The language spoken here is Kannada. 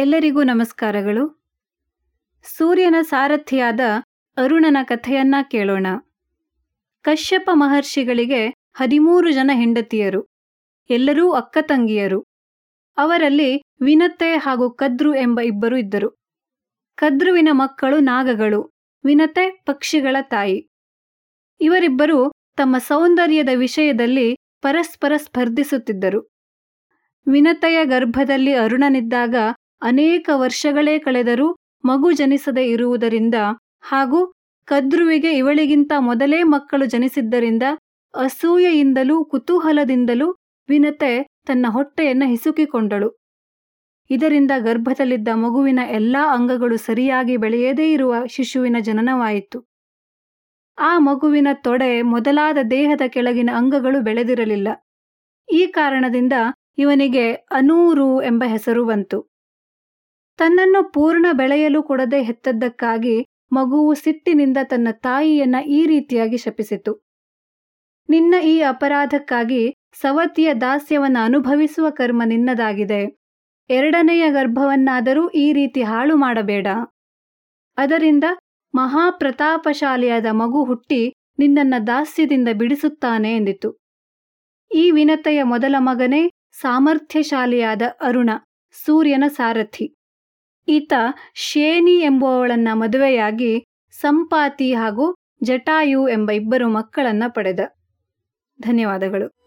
ಎಲ್ಲರಿಗೂ ನಮಸ್ಕಾರಗಳು. ಸೂರ್ಯನ ಸಾರಥಿಯಾದ ಅರುಣನ ಕಥೆಯನ್ನ ಕೇಳೋಣ. ಕಶ್ಯಪ ಮಹರ್ಷಿಗಳಿಗೆ ಹದಿಮೂರು ಜನ ಹೆಂಡತಿಯರು, ಎಲ್ಲರೂ ಅಕ್ಕ ತಂಗಿಯರು. ಅವರಲ್ಲಿ ವಿನತೆ ಹಾಗೂ ಕದ್ರು ಎಂಬ ಇಬ್ಬರು ಇದ್ದರು. ಕದ್ರುವಿನ ಮಕ್ಕಳು ನಾಗಗಳು ವಿನತೆ ಪಕ್ಷಿಗಳ ತಾಯಿ. ಇವರಿಬ್ಬರು ತಮ್ಮ ಸೌಂದರ್ಯದ ವಿಷಯದಲ್ಲಿ ಪರಸ್ಪರ ಸ್ಪರ್ಧಿಸುತ್ತಿದ್ದರು. ವಿನತೆಯ ಗರ್ಭದಲ್ಲಿ ಅರುಣನಿದ್ದಾಗ ಅನೇಕ ವರ್ಷಗಳೇ ಕಳೆದರೂ ಮಗು ಜನಿಸದೇ ಇರುವುದರಿಂದ ಹಾಗೂ ಕದ್ರುವಿಗೆ ಇವಳಿಗಿಂತ ಮೊದಲೇ ಮಕ್ಕಳು ಜನಿಸಿದ್ದರಿಂದ ಅಸೂಯೆಯಿಂದಲೂ ಕುತೂಹಲದಿಂದಲೂ ವಿನತೆ ತನ್ನ ಹೊಟ್ಟೆಯನ್ನು ಹಿಸುಕಿಕೊಂಡಳು. ಇದರಿಂದ ಗರ್ಭದಲ್ಲಿದ್ದ ಮಗುವಿನ ಎಲ್ಲಾ ಅಂಗಗಳು ಸರಿಯಾಗಿ ಬೆಳೆಯದೇ ಇರುವ ಶಿಶುವಿನ ಜನನವಾಯಿತು. ಆ ಮಗುವಿನ ತೊಡೆ ಮೊದಲಾದ ದೇಹದ ಕೆಳಗಿನ ಅಂಗಗಳು ಬೆಳೆದಿರಲಿಲ್ಲ. ಈ ಕಾರಣದಿಂದ ಇವನಿಗೆ ಅನೂರು ಎಂಬ ಹೆಸರು ಬಂತು. ತನ್ನನ್ನು ಪೂರ್ಣ ಬೆಳೆಯಲು ಕೊಡದೆ ಹೆತ್ತದ್ದಕ್ಕಾಗಿ ಮಗುವು ಸಿಟ್ಟಿನಿಂದ ತನ್ನ ತಾಯಿಯನ್ನ ಈ ರೀತಿಯಾಗಿ ಶಪಿಸಿತು. ನಿನ್ನ ಈ ಅಪರಾಧಕ್ಕಾಗಿ ಸವತಿಯ ದಾಸ್ಯವನ್ನು ಅನುಭವಿಸುವ ಕರ್ಮ ನಿನ್ನದಾಗಿದೆ. ಎರಡನೆಯ ಗರ್ಭವನ್ನಾದರೂ ಈ ರೀತಿ ಹಾಳು ಮಾಡಬೇಡ. ಅದರಿಂದ ಮಹಾಪ್ರತಾಪಶಾಲಿಯಾದ ಮಗು ಹುಟ್ಟಿ ನಿನ್ನನ್ನ ದಾಸ್ಯದಿಂದ ಬಿಡಿಸುತ್ತಾನೆ ಎಂದಿತು. ಈ ವಿನತೆಯ ಮೊದಲ ಮಗನೇ ಸಾಮರ್ಥ್ಯಶಾಲಿಯಾದ ಅರುಣ, ಸೂರ್ಯನ ಸಾರಥಿ. ಈತ ಶೇನಿ ಎಂಬುವವಳನ್ನ ಮದುವೆಯಾಗಿ ಸಂಪಾತಿ ಹಾಗೂ ಜಟಾಯು ಎಂಬ ಇಬ್ಬರು ಮಕ್ಕಳನ್ನ ಪಡೆದ. ಧನ್ಯವಾದಗಳು.